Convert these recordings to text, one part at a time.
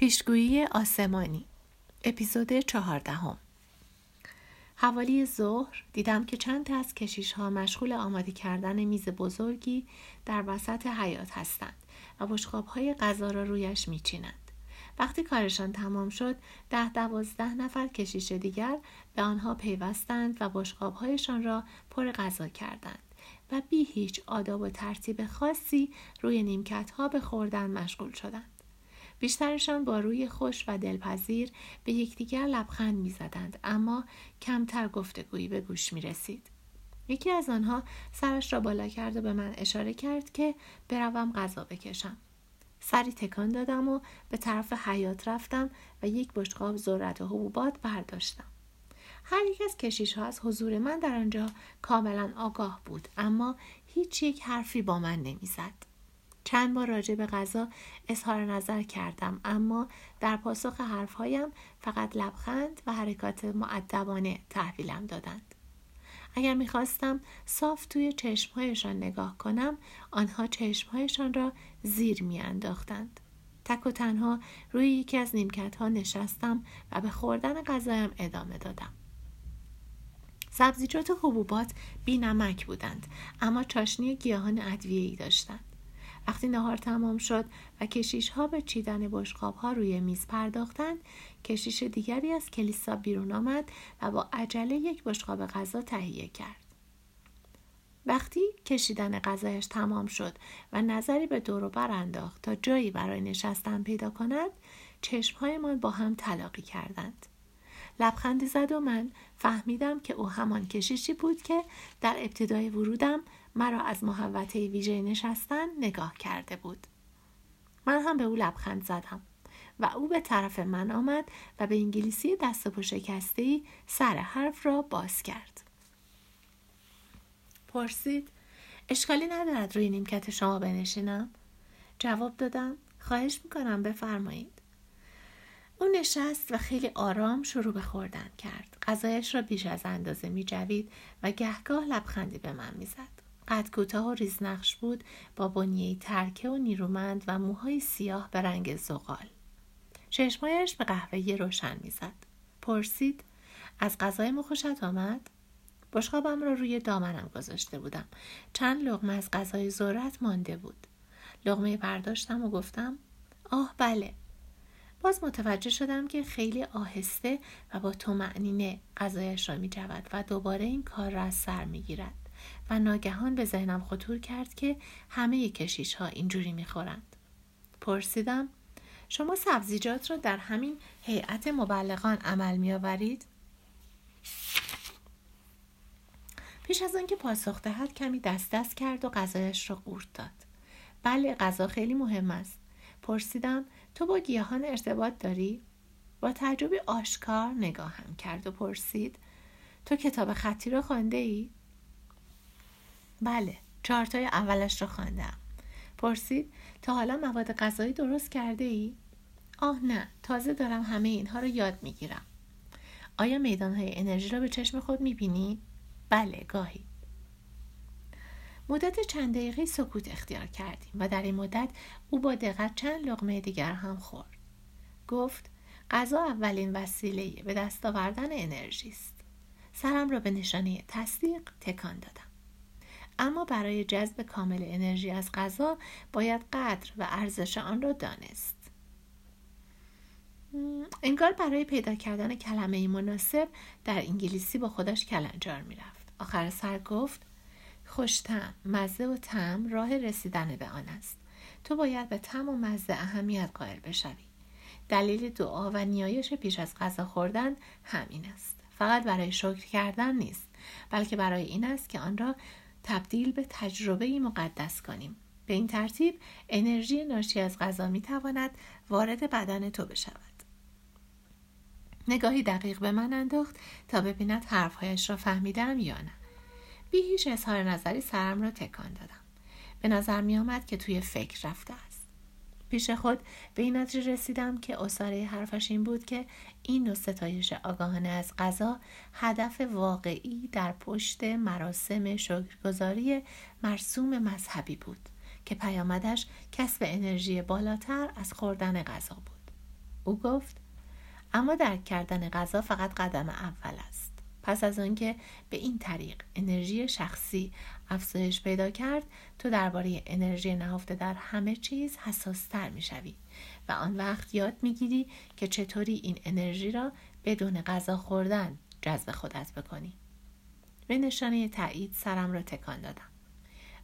پیشگویی آسمانی اپیزود چهاردهم حوالی ظهر دیدم که چند تا از کشیش ها مشغول آماده کردن میز بزرگی در وسط حیات هستند و بشقاب های غذا را رویش میچینند. وقتی کارشان تمام شد ده دوازده نفر کشیش دیگر به آنها پیوستند و بشقاب هایشان را پر غذا کردند و بی هیچ آداب و ترتیب خاصی روی نیمکت ها به خوردن مشغول شدند. بیشترشان با روی خوش و دلپذیر به یکدیگر لبخند می‌زدند اما کمتر گفتگویی به گوش می رسید. یکی از آنها سرش را بالا کرد و به من اشاره کرد که بروم غذا بکشم. سری تکان دادم و به طرف حیات رفتم و یک بشقاب ذرت و حبوبات برداشتم. هر یک از کشیش ها از حضور من در آنجا کاملا آگاه بود اما هیچ یک حرفی با من نمی‌زد. چند بار راجع به غذا اظهار نظر کردم اما در پاسخ حرفهایم فقط لبخند و حرکات معدبانه تحویلم دادند. اگر می‌خواستم صاف توی چشمهایشان نگاه کنم آنها چشمهایشان را زیر میانداختند. تک و تنها روی یکی از نیمکت ها نشستم و به خوردن غذایم ادامه دادم. سبزیجات و حبوبات بی نمک بودند اما چاشنی گیاهان ادویه‌ای داشتند وقتی نهار تمام شد و کشیش ها به چیدن بشقاب ها روی میز پرداختند کشیش دیگری از کلیسا بیرون آمد و با عجله یک بشقاب غذا تهیه کرد. وقتی کشیدن غذایش تمام شد و نظری به دور بر انداخت تا جایی برای نشستن پیدا کند چشمهایمان با هم تلاقی کردند. لبخندی زد و من فهمیدم که او همان کشیشی بود که در ابتدای ورودم مرا از محوطه ویژه نشستن نگاه کرده بود. من هم به او لبخند زدم و او به طرف من آمد و به انگلیسی دست و شکسته سر حرف را باز کرد. پرسید اشکالی ندارد روی نیمکت شما بنشینم؟ جواب دادم خواهش می‌کنم بفرمایید. او نشست و خیلی آرام شروع به خوردن کرد. غذایش را بیش از اندازه می جوید و گهگاه لبخندی به من می‌زد. قد کوتاه و ریزنقش بود با بنیه ترکه و نیرومند و موهای سیاه به رنگ زغال. چشمایش به قهوه‌ای روشن می‌زد. پرسید از غذای خوشت آمد؟ بشقابم را روی دامنم گذاشته بودم. چند لغمه از غذای ذرت مانده بود. لغمه برداشتم و گفتم آه بله. باز متوجه شدم که خیلی آهسته و با تو معنینه غذایش را می و دوباره این کار را از سر می گیرد. و ناگهان به ذهنم خطور کرد که همه کشیش ها اینجوری می‌خورند. پرسیدم شما سبزیجات را در همین هیئت مبلغان عمل میآورید؟ پیش از آنکه پاسخ دهد کمی دست دست کرد و غذایش را قورت داد. بله غذا خیلی مهم است. پرسیدم تو با گیاهان ارتباط داری؟ با تعجبی آشکار نگاهم کرد و پرسید تو کتاب خطی را خوانده ای؟ بله چارتای اولش رو خواندم. پرسید تا حالا مواد غذایی درست کرده ای؟ آه نه تازه دارم همه اینها رو یاد می‌گیرم. آیا میدان های انرژی را به چشم خود می‌بینی؟ بله گاهی. مدت چند دقیقه سکوت اختیار کردیم و در این مدت او با دقت چند لغمه دیگر هم خورد. گفت غذا اولین وسیله به دست آوردن انرژی است. سرم را به نشانه تصدیق تکان دادم. اما برای جذب کامل انرژی از غذا باید قدر و ارزش آن را دانست. انگار برای پیدا کردن کلمه مناسب در انگلیسی با خودش کلنجار می‌رفت. آخر سر گفت خوشتم مزه و تم راه رسیدن به آن است. تو باید به تم و مزه اهمیت قائل بشوی. دلیل دعا و نیایش پیش از غذا خوردن همین است. فقط برای شکر کردن نیست بلکه برای این است که آن را تبدیل به تجربه مقدس کنیم. به این ترتیب انرژی ناشی از غذا می تواند وارد بدن تو بشود. نگاهی دقیق به من انداخت تا ببیند حرفهایش را فهمیدم یا نه. بی هیچ اظهار نظری سرم را تکان دادم. به نظر می آمد که توی فکر رفته پیش خود به این نتیجه رسیدم که اصاره حرفش این بود که این نوع ستایش آگاهانه از غذا هدف واقعی در پشت مراسم شکرگزاری مرسوم مذهبی بود که پیامدش کسب انرژی بالاتر از خوردن غذا بود. او گفت اما درک کردن غذا فقط قدم اول است. پس از آنکه به این طریق انرژی شخصی افزایش پیدا کرد تو درباره انرژی نهفته در همه چیز حساستر می‌شوی و آن وقت یاد می‌گیری که چطوری این انرژی را بدون غذا خوردن جذب خودت بکنی. به نشانه تایید سرم را تکان دادم.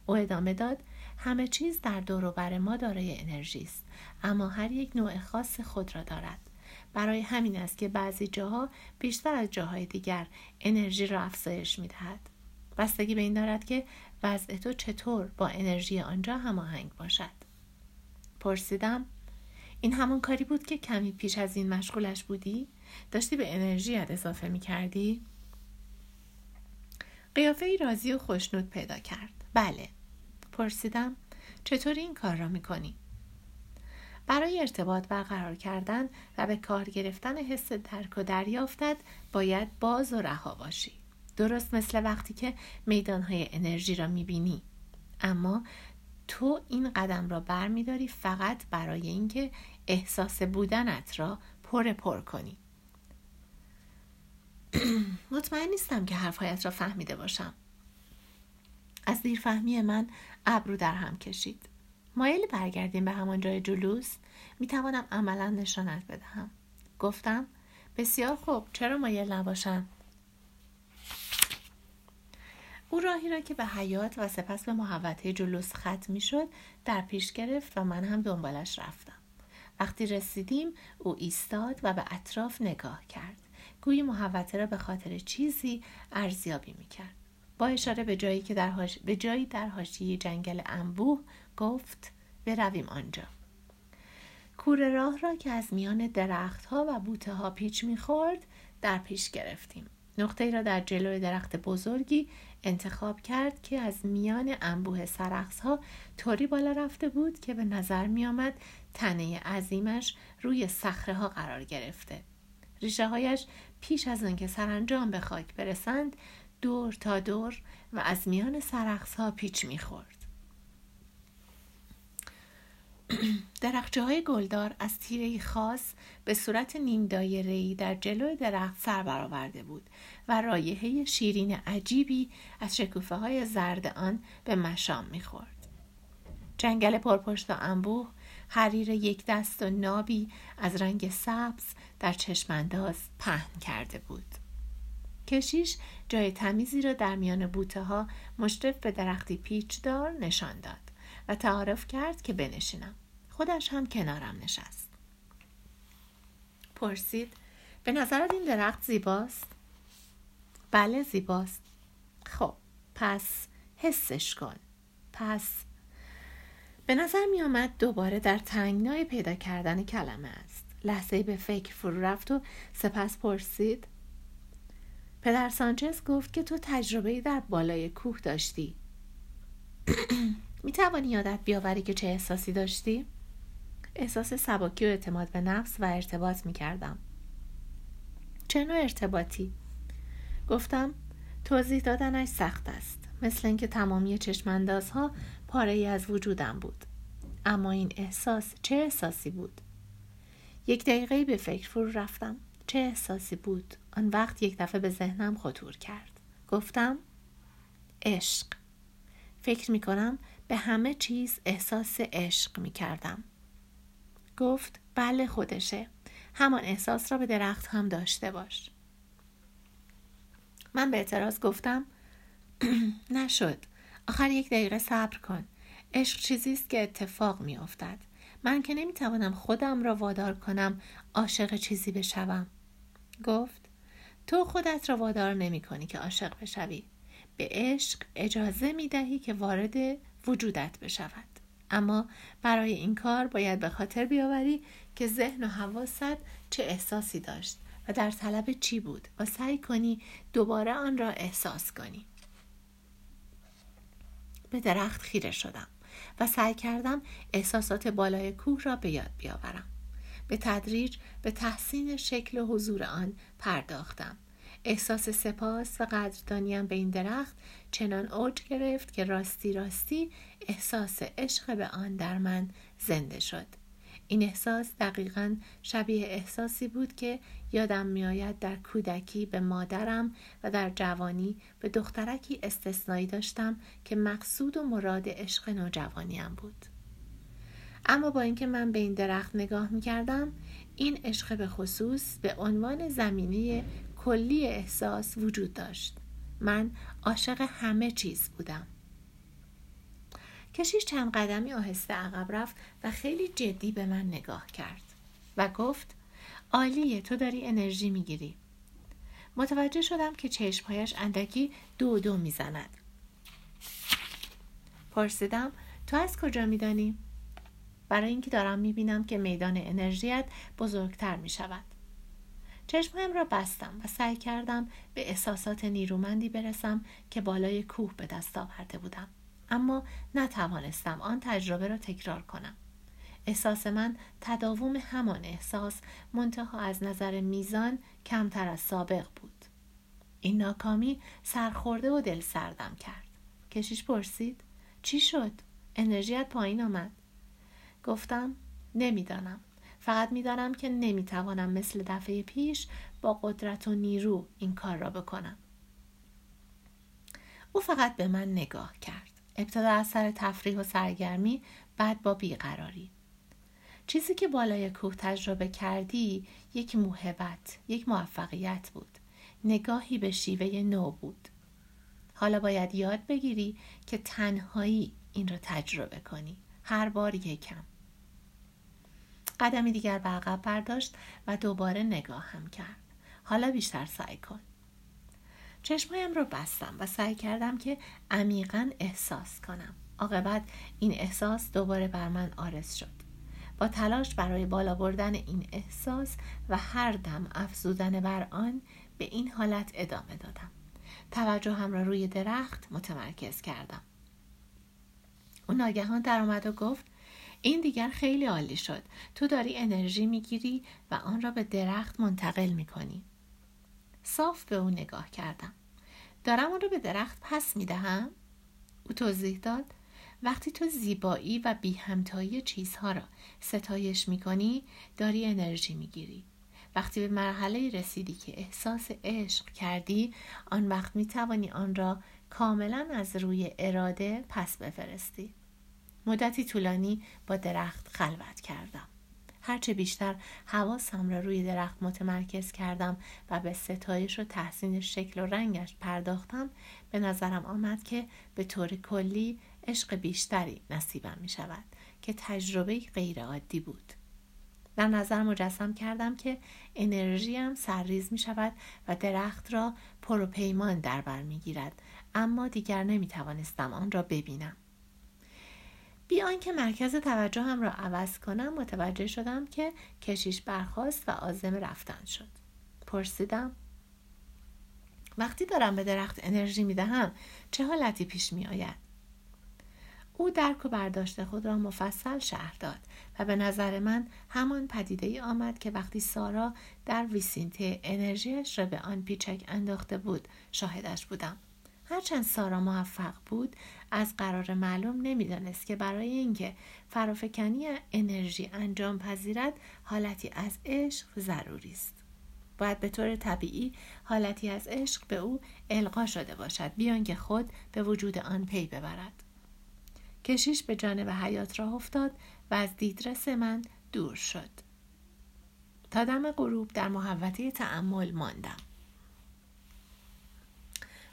او ادامه داد همه چیز در دور و بر ما دارای انرژی است اما هر یک نوع خاص خود را دارد. برای همین است که بعضی جاها بیشتر از جاهای دیگر انرژی را افزایش می دهد. بستگی به این دارد که وضع تو چطور با انرژی آنجا هماهنگ باشد. پرسیدم این همون کاری بود که کمی پیش از این مشغولش بودی؟ داشتی به انرژیت اضافه می کردی؟ قیافه ای راضی و خوشنود پیدا کرد. بله. پرسیدم چطور این کار را می کنی؟ برای ارتباط برقرار کردن و به کار گرفتن حس درک و دریافتت باید باز و رها باشی. درست مثل وقتی که میدانهای انرژی را می‌بینی. اما تو این قدم را برمیداری فقط برای اینکه احساس بودنت را پر پر کنی. مطمئن نیستم که حرفهایت را فهمیده باشم. از دیرفهمی من ابرو در هم کشید. مایل برگردیم به همان جای جلوس. می توانم عملا نشانت بدهم. گفتم بسیار خوب چرا مایل نباشم؟ او راهی را که به حیات و سپس به محوطه جلوس ختم شد در پیش گرفت و من هم دنبالش رفتم. وقتی رسیدیم او ایستاد و به اطراف نگاه کرد. گویی محوطه را به خاطر چیزی ارزیابی می‌کرد. با اشاره به جایی که در هاش... به جایی در حاشیه جنگل انبوه گفت برویم آنجا. کوره راه را که از میان درختها و بوته ها پیچ می‌خورد در پیش گرفتیم. نقطه ای را در جلوی درخت بزرگی انتخاب کرد که از میان انبوه سرخص ها طوری بالا رفته بود که به نظر می آمد تنه عظیمش روی صخره ها قرار گرفته. ریشه هایش پیش از آنکه سرانجام به خاک برسند دور تا دور و از میان سرخص ها پیچ می‌خورد. درخچه های گلدار از تیره خاص به صورت نیم دایره‌ای در جلوی درخت سر برآورده بود و رایحه شیرین عجیبی از شکوفه های زرد آن به مشام می‌خورد. جنگل پرپشت و انبوه حریر یک دست و نابی از رنگ سبز در چشمانداز پهن کرده بود. کشیش جای تمیزی را در میان بوته ها مشرف به درختی پیچدار نشان داد. و تعارف کرد که بنشینم. خودش هم کنارم نشست. پرسید به نظرت این درخت زیباست؟ بله زیباست. خب پس حسش کن. پس به نظر می آمد دوباره در تنگنای پیدا کردن کلمه است. لحظه به فکر فرو رفت و سپس پرسید پدر سانچز گفت که تو تجربه در بالای کوه داشتی. می توانی یادت بیاوری که چه احساسی داشتی؟ احساس سباکی و اعتماد به نفس و ارتباط می کردم. چه نوع ارتباطی؟ گفتم توضیح دادنش سخت است. مثل اینکه تمامی چشماندازها پاره ای از وجودم بود. اما این احساس چه احساسی بود؟ یک دقیقه به فکر فرو رفتم. چه احساسی بود؟ آن وقت یک دفعه به ذهنم خطور کرد. گفتم عشق. فکر می کنم به همه چیز احساس عشق می کردم. گفت بله خودشه. همان احساس را به درخت هم داشته باش. من به اعتراض گفتم نشد. آخر یک دقیقه صبر کن. عشق چیزی است که اتفاق می افتد. من که نمی توانم خودم را وادار کنم عاشق چیزی بشوم. گفت تو خودت را وادار نمی کنی که عاشق بشوی. به عشق اجازه می دهی که وارد وجودت بشود. اما برای این کار باید به خاطر بیاوری که ذهن و حواست چه احساسی داشت و در طلب چی بود و سعی کنی دوباره آن را احساس کنی. به درخت خیره شدم و سعی کردم احساسات بالای کوه را به یاد بیاورم. به تدریج به تحسین شکل و حضور آن پرداختم. احساس سپاس و قدردانیم به این درخت چنان اوج گرفت که راستی راستی احساس عشق به آن در من زنده شد. این احساس دقیقا شبیه احساسی بود که یادم میآید در کودکی به مادرم و در جوانی به دخترکی استثنایی داشتم که مقصود و مراد عشق نوجوانیم بود. اما با اینکه من به این درخت نگاه می کردم این عشق به خصوص به عنوان زمینه کلی احساس وجود داشت. من عاشق همه چیز بودم. کشیش چند قدمی آهسته عقب رفت و خیلی جدی به من نگاه کرد و گفت عالیه تو داری انرژی می‌گیری. متوجه شدم که چشمهایش اندکی دو دو می‌زند. پرسیدم تو از کجا میدانی؟ برای اینکه دارم می‌بینم که میدان انرژیت بزرگتر می‌شود. چشمهایم را بستم و سعی کردم به احساسات نیرومندی برسم که بالای کوه به دست آورده بودم. اما نتوانستم آن تجربه را تکرار کنم. احساس من تداوم همان احساس منتها از نظر میزان کمتر از سابق بود. این ناکامی سرخورده و دل سردم کرد. کشیش پرسید چی شد؟ انرژیت پایین آمد. گفتم نمی‌دانم. فقط می‌دانم که نمی‌توانم مثل دفعه پیش با قدرت و نیرو این کار را بکنم. او فقط به من نگاه کرد. ابتدا از سر تفریح و سرگرمی بعد با بیقراری. چیزی که بالای کوه تجربه کردی یک موهبت یک موفقیت بود. نگاهی به شیوه نو بود. حالا باید یاد بگیری که تنهایی این را تجربه کنی. هر بار یکم. قدمی دیگر به عقب برداشت و دوباره نگاه هم کرد. حالا بیشتر سعی کن. چشمایم رو بستم و سعی کردم که عمیقا احساس کنم. عاقبت این احساس دوباره بر من آرز شد. با تلاش برای بالا بردن این احساس و هر دم افزودن بر آن به این حالت ادامه دادم. توجهم را روی درخت متمرکز کردم. او ناگهان درآمد و گفت این دیگر خیلی عالی شد. تو داری انرژی می‌گیری و آن را به درخت منتقل می‌کنی. صاف به او نگاه کردم. دارم آن را به درخت پس می‌دهم؟ او توضیح داد. وقتی تو زیبایی و بی همتایی چیزها را ستایش می‌کنی داری انرژی می‌گیری. وقتی به مرحله رسیدی که احساس عشق کردی آن وقت می توانی آن را کاملا از روی اراده پس بفرستی. مدتی طولانی با درخت خلوت کردم. هرچه بیشتر حواسم را روی درخت متمرکز کردم و به ستایش و تحسین شکل و رنگش پرداختم به نظرم آمد که به طور کلی عشق بیشتری نصیبم می شود که تجربه غیر عادی بود. در نظر مجسم کردم که انرژیم سرریز می شود و درخت را پروپیمان در بر می گیرد اما دیگر نمی توانستم آن را ببینم. بی آنکه مرکز توجهم را عوض کنم. متوجه شدم که کشیش برخواست و عازم رفتن شد. پرسیدم وقتی دارم به درخت انرژی می دهم چه حالتی پیش می آید؟ او درک و برداشت خود را مفصل شهر داد و به نظر من همان پدیده ای آمد که وقتی سارا در ویسینته انرژیش را به آن پیچک انداخته بود شاهدش بودم. هرچند سارا موفق بود از قرار معلوم نمی‌دانست که برای اینکه فرافکنی انرژی انجام پذیرد حالتی از عشق ضروری است. باید به طور طبیعی حالتی از عشق به او القا شده باشد بیان که خود به وجود آن پی ببرد. کشیش به جانب حیات راه افتاد و از دیدرس من دور شد. تا دم غروب در محوطه تعمل ماندم.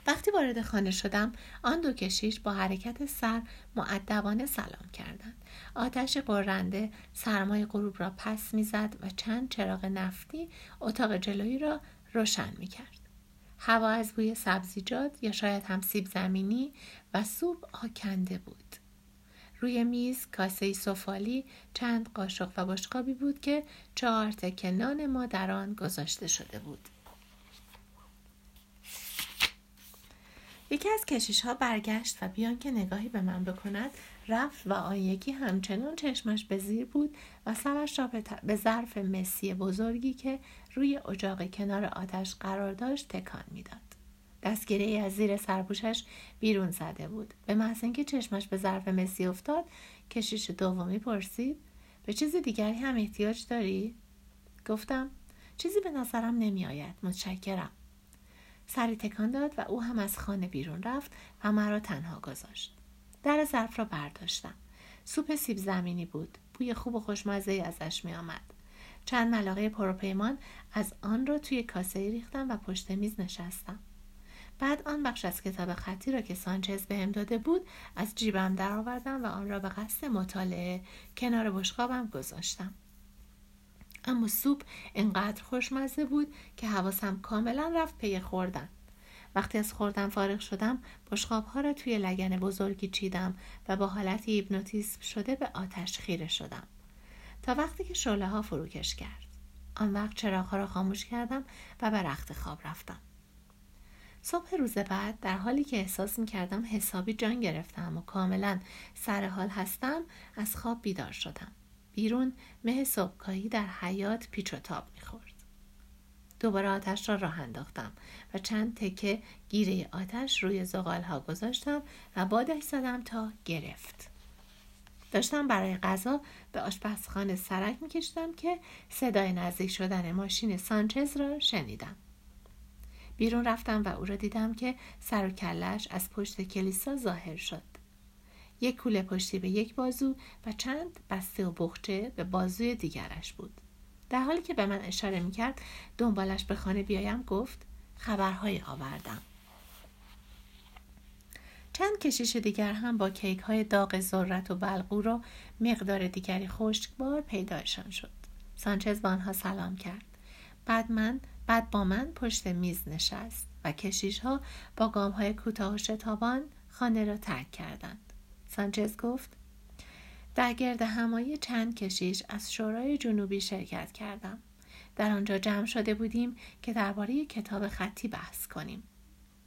وقتی وارد خانه شدم آن دو کشیش با حرکت سر معدبانه سلام کردند آتش قرنده سرمای غروب را پس می‌زد و چند چراغ نفتی اتاق جلویی را روشن می کرد. هوا از بوی سبزیجات یا شاید هم سیب زمینی و سوپ آکنده بود. روی میز کاسه سفالی چند قاشق و بشقابی بود که چهار تکه نان ما در آن گذاشته شده بود. یکی از کشیش ها برگشت و بیان که نگاهی به من بکند رفت و آن یکی همچنان چشمش به زیر بود و سرش را به ظرف مسی بزرگی که روی اجاق کنار آتش قرار داشت تکان می‌داد. دستگیره از زیر سرپوشش بیرون زده بود. به محض اینکه چشمش به ظرف مسی افتاد کشیش دومی پرسید به چیز دیگری هم احتیاج داری؟ گفتم چیزی به نظرم نمی آید متشکرم. سری تکان داد و او هم از خانه بیرون رفت و مرا تنها گذاشت. در ظرف را برداشتم. سوپ سیب زمینی بود. بوی خوب و خوشمزه ازش می آمد. چند ملاقه پروپیمان از آن را توی کاسه ریختم و پشت میز نشستم. بعد آن بخش از کتاب خطی را که سانچز بهم داده بود از جیبم درآوردم و آن را به قصد مطالعه کنار بشقابم گذاشتم. اما سوپ انقدر خوشمزه بود که حواسم کاملا رفت پی خوردن. وقتی از خوردن فارغ شدم بشقاب ها را توی لگن بزرگی چیدم و با حالتی هیپنوتیزم شده به آتش خیره شدم. تا وقتی که شعله ها فروکش کرد. آن وقت چراغ ها را خاموش کردم و به رخت خواب رفتم. صبح روز بعد در حالی که احساس می کردم حسابی جان گرفتم و کاملا سر حال هستم از خواب بیدار شدم. بیرون مه صبحگاهی در حیات پیچ و تاب می‌خورد. دوباره آتش را راه انداختم و چند تکه گیره آتش روی زغال ها گذاشتم و بادش زدم تا گرفت. داشتم برای غذا به آشپزخانه سرک میکشیدم که صدای نزدیک شدن ماشین سانچز را شنیدم. بیرون رفتم و او را دیدم که سر و کلش از پشت کلیسا ظاهر شد. یک کوله پشتی به یک بازو و چند بسته و بخچه به بازوی دیگرش بود. در حالی که به من اشاره می‌کرد دنبالش به خانه بیایم گفت خبرهای آوردم. چند کشیش دیگر هم با کیک های داغ ذرت و بلغور و مقدار دیگری خشکبار پیدایشان شد. سانچز با آنها سلام کرد. بعد من بعد با من پشت میز نشست و کشیش ها با گام های کوتاه و شتابان خانه را ترک کردند. سانچز گفت در گرد همایی چند کشیش از شورای جنوبی شرکت کردم. در آنجا جمع شده بودیم که درباره کتاب خطی بحث کنیم.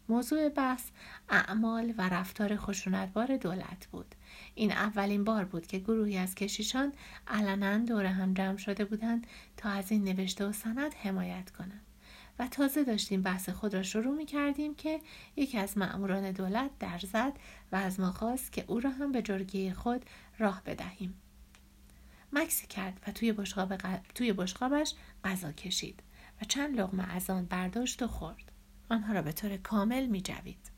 موضوع بحث اعمال و رفتار خشونتبار دولت بود. این اولین بار بود که گروهی از کشیشان علنا دور هم جمع شده بودند تا از این نوشته و سند حمایت کنند. و تازه داشتیم بحث خود را شروع می کردیم که یکی از مأموران دولت در زد و از ما خواست که او را هم به جرگه خود راه بدهیم. مکسی کرد و توی, بشقاب توی بشقابش غذا کشید و چند لغمه از آن برداشت و خورد. آنها را به طور کامل می جوید.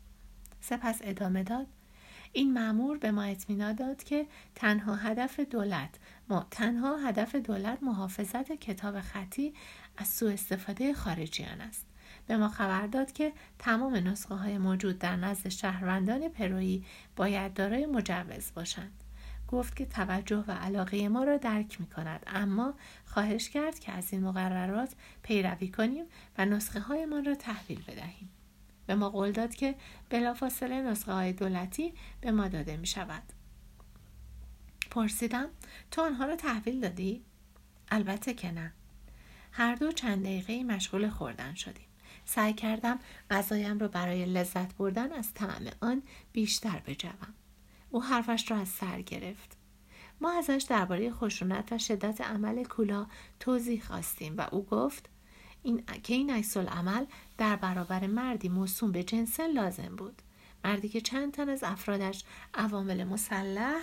سپس ادامه داد این معمور به ما اطمینان داد که تنها هدف دولت ما تنها هدف دولت محافظت کتاب خطی از سوء استفاده خارجیان است. به ما خبر داد که تمام نسخه های موجود در نزد شهروندان پرویی باید دارای مجوز باشند. گفت که توجه و علاقه ما را درک می کند اما خواهش کرد که از این مقررات پیروی کنیم و نسخه های ما را تحویل بدهیم. به ما قول داد که بلافاصله نسخه های دولتی به ما داده می شود. پرسیدم تو آنها را تحویل دادی؟ البته که نه. هر دو چند دقیقه مشغول خوردن شدیم. سعی کردم غذایم را برای لذت بردن از طعم آن بیشتر بجوم. او حرفش را از سر گرفت. ما ازش درباره خشونت و شدت عمل کولا توضیح خواستیم و او گفت این که این عکس عمل در برابر مردی موسوم به جنسن لازم بود. مردی که چند تن از افرادش عوامل مسلح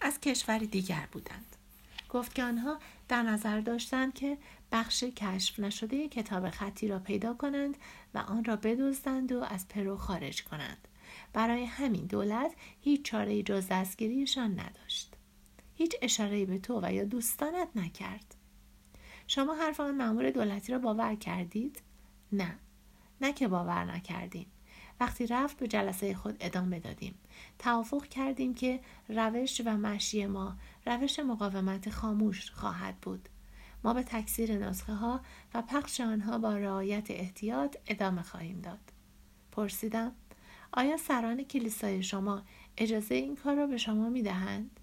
از کشوری دیگر بودند. گفت که آنها در نظر داشتند که بخش کشف نشده کتاب خطی را پیدا کنند و آن را بدزدند و از پرو خارج کنند. برای همین دولت هیچ چاره جز دستگیریشان نداشت. هیچ اشاره به تو و یا دوستانت نکرد. شما حرف آن مأمور دولتی را باور کردید؟ نه. نه که باور نکردیم. وقتی رفت به جلسه خود ادامه دادیم. توافق کردیم که روش و مشی ما روش مقاومت خاموش خواهد بود. ما به تکثیر نسخه ها و پخش آنها با رعایت احتیاط ادامه خواهیم داد. پرسیدم آیا سران کلیسای شما اجازه این کار را به شما می دهند؟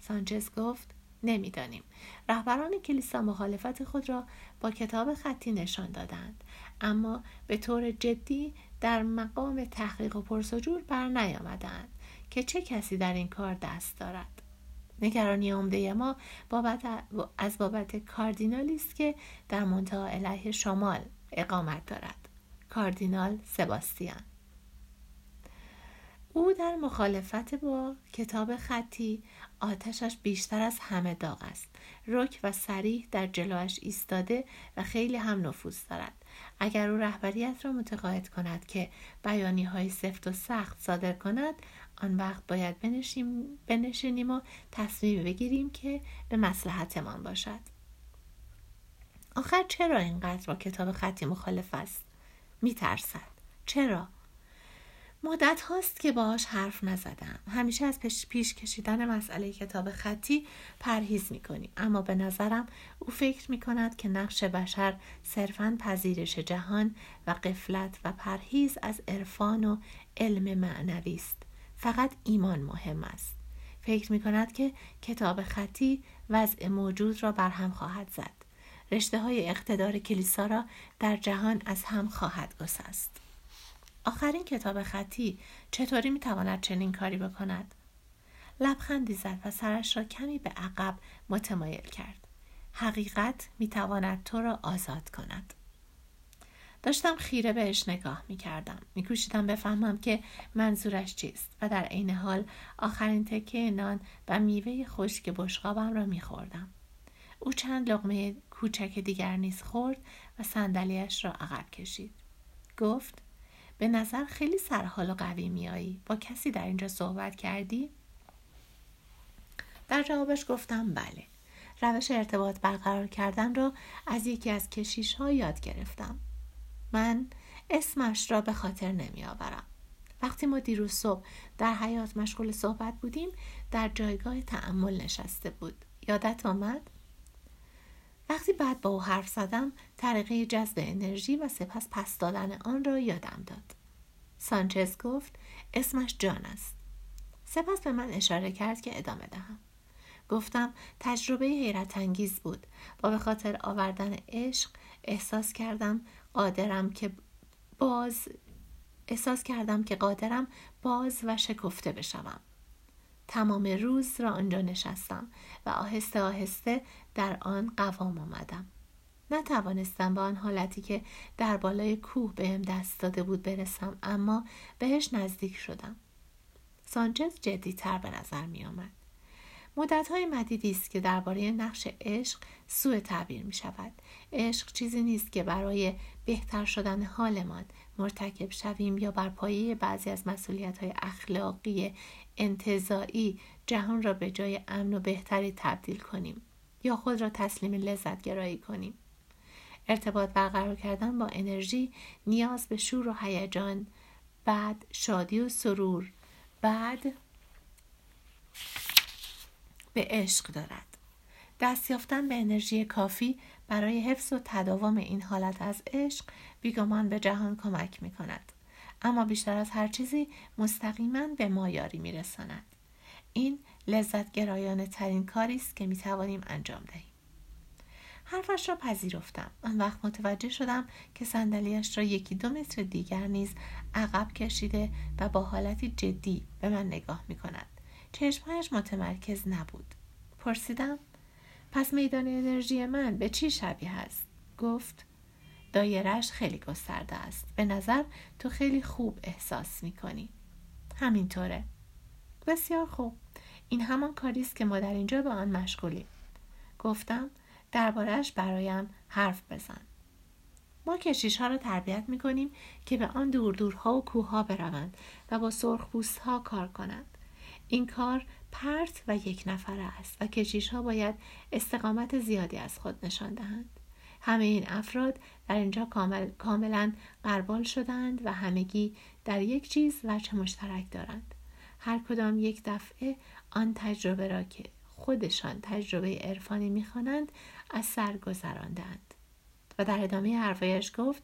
سانچز گفت نمی‌دانیم. رهبران کلیسا مخالفت خود را با کتاب خطی نشان دادند. اما به طور جدی در مقام تحقیق و پرسجور بر نیامدند که چه کسی در این کار دست دارد. نگرانی عمده ما بابت از بابت کاردینالی است که در منتها علیه شمال اقامت دارد. کاردینال سباستیان. او در مخالفت با کتاب خطی آتشش بیشتر از همه داغ است. رک و سریح در جلوش ایستاده و خیلی هم نفوذ دارد. اگر او رهبریت را متقاعد کند که بیانی های سفت و سخت صادر کند آن وقت باید بنشیم بنشینیم و تصمیم بگیریم که به مسلحتمان باشد. آخر چرا اینقدر با کتاب خطی مخالف است؟ میترسد. چرا؟ مدت هاست که باهاش حرف نزدم. همیشه از پیش, پیش کشیدن مسئله کتاب خطی پرهیز می‌کنیم. اما به نظرم او فکر می‌کند که نقش بشر صرفا پذیرش جهان و قفلت و پرهیز از عرفان و علم معنوی است. فقط ایمان مهم است. فکر می کند که کتاب خطی وضع موجود را برهم خواهد زد. رشته های اقتدار کلیسا را در جهان از هم خواهد گسست. آخرین کتاب خطی چطوری می‌تواند چنین کاری بکند لبخندی زد و سرش را کمی به عقب متمایل کرد حقیقت می‌تواند تو را آزاد کند داشتم خیره بهش نگاه می کردم. می کوشیدم بفهمم که منظورش چیست و در عین حال آخرین تکه نان و میوه خشک بشقابم را می خوردم. او چند لغمه کوچک دیگر نیز خورد و صندلیاش را عقب کشید. گفت به نظر خیلی سرحال و قوی میایی. با کسی در اینجا صحبت کردی؟ در جوابش گفتم بله. روش ارتباط برقرار کردن را از یکی از کشیش ها یاد گرفتم. من اسمش را به خاطر نمی آورم. وقتی ما دیروز صبح در حیات مشغول صحبت بودیم در جایگاه تعمل نشسته بود. یادت آمد؟ وقتی بعد با او حرف زدم طریقه جذب انرژی و سپس پس دادن آن را یادم داد. سانچز گفت اسمش جان است. سپس به من اشاره کرد که ادامه دهم. گفتم تجربه حیرت انگیز بود با به خاطر آوردن عشق احساس کردم قادرم که باز احساس کردم که قادرم باز و شکفته بشوم تمام روز را آنجا نشستم و آهسته آهسته در آن قوام آمدم. نتوانستم به آن حالتی که در بالای کوه بهم دست داده بود برسم اما بهش نزدیک شدم. سانچز جدیتر به نظر می آمد مدت های مدیدی است که درباره نقش عشق سوء تعبیر می شود. عشق چیزی نیست که برای بهتر شدن حالمان مرتکب شویم یا بر پایه بعضی از مسئولیت های اخلاقی انتظایی جهان را به جای امن و بهتری تبدیل کنیم یا خود را تسلیم لذت گرایی کنیم. ارتباط برقرار کردن با انرژی نیاز به شور و هیجان بعد شادی و سرور بعد به عشق دارد دست یافتن به انرژی کافی برای حفظ و تداوم این حالت از عشق بیگمان به جهان کمک می کند اما بیشتر از هر چیزی مستقیما به ما یاری می رساند. این لذت گرایانه ترین کاری است که می توانیم انجام دهیم. حرفش را پذیرفتم. آن وقت متوجه شدم که صندلیاش را یکی دو متر دیگر نیز عقب کشیده و با حالتی جدی به من نگاه می کند چشمهایش متمرکز نبود. پرسیدم پس میدان انرژی من به چی شبیه است؟ گفت دایرش خیلی گسترده است. به نظر تو خیلی خوب احساس می‌کنی. همینطوره. بسیار خوب. این همان کاری است که ما در اینجا به آن مشغولیم. گفتم دربارهش برایم حرف بزن. ما کشیش ها را تربیت می کنیم که به آن دور دورها و کوه ها بروند و با سرخ ها کار کنند. این کار پرت و یک نفره است و کشیش ها باید استقامت زیادی از خود نشان دهند. همه این افراد در اینجا کامل، کاملا قربال شدند و همگی در یک چیز وجه مشترک دارند. هر کدام یک دفعه آن تجربه را که خودشان تجربه عرفانی می‌خوانند از سر گذراندند. و در ادامه حرفایش گفت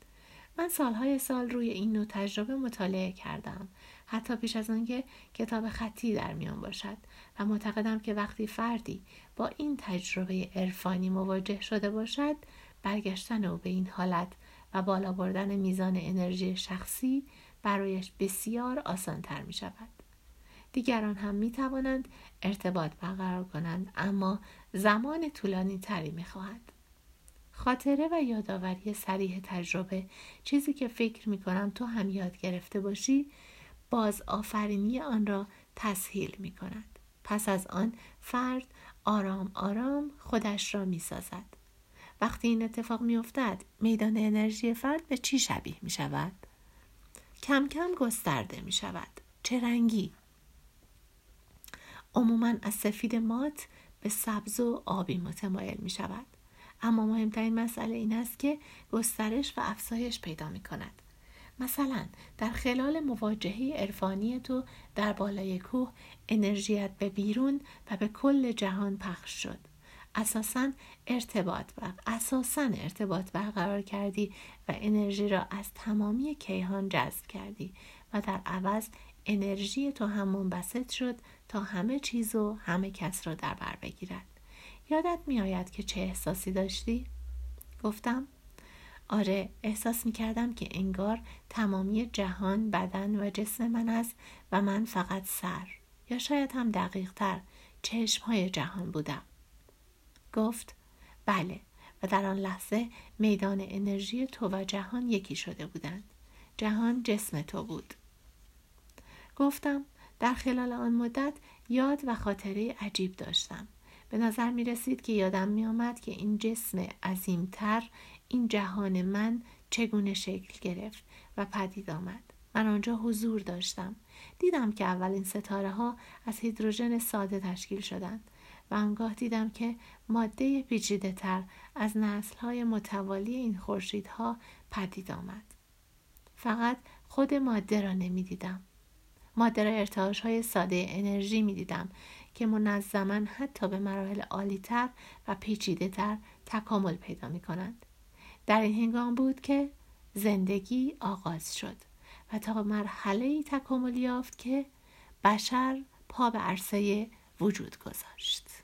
من سالهای سال روی این نوع تجربه مطالعه کردم. حتی پیش از آنکه کتاب خطی در میان باشد. و معتقدم که وقتی فردی با این تجربه عرفانی مواجه شده باشد برگشتن او به این حالت و بالا بردن میزان انرژی شخصی برایش بسیار آسانتر می شود. دیگران هم می توانند ارتباط برقرار کنند اما زمان طولانی تری می خواهد. خاطره و یادآوری سریح تجربه چیزی که فکر می کنم تو هم یاد گرفته باشی باز آفرینی آن را تسهیل می کند. پس از آن فرد آرام آرام خودش را می سازد. وقتی این اتفاق می افتد میدان انرژی فرد به چی شبیه می شود؟ کم کم گسترده می شود. چه رنگی؟ عموما از سفید مات به سبز و آبی متمایل می شود. اما مهمترین مسئله این است که گسترش و افزایش پیدا می کند. مثلا در خلال مواجهه عرفانی تو در بالای کوه انرژیت به بیرون و به کل جهان پخش شد. اساسا ارتباط بر اساسا ارتباط برقرار کردی و انرژی را از تمامی کیهان جذب کردی و در عوض انرژی تو هم منبسط شد تا همه چیز و همه کس را در بر بگیرد. یادت میآید که چه احساسی داشتی؟ گفتم آره احساس می کردم که انگار تمامی جهان بدن و جسم من است و من فقط سر یا شاید هم دقیق تر چشم های جهان بودم. گفت بله. و در آن لحظه میدان انرژی تو و جهان یکی شده بودند. جهان جسم تو بود. گفتم در خلال آن مدت یاد و خاطره عجیب داشتم. به نظر می رسید که یادم می آمد که این جسم عظیمتر این جهان من چگونه شکل گرفت و پدید آمد. من آنجا حضور داشتم. دیدم که اولین ستاره ها از هیدروژن ساده تشکیل شدند. و آنگاه دیدم که ماده پیچیده تر از نسل های متوالی این خورشیدها پدید آمد فقط خود ماده را نمی دیدم ماده را ارتعاش های ساده انرژی می دیدم که منظما حتی به مراحل عالیتر و پیچیده تر تکامل پیدا می کنند. در این هنگام بود که زندگی آغاز شد و تا مرحله تکامل یافت که بشر پا به عرصه وجود گذاشت.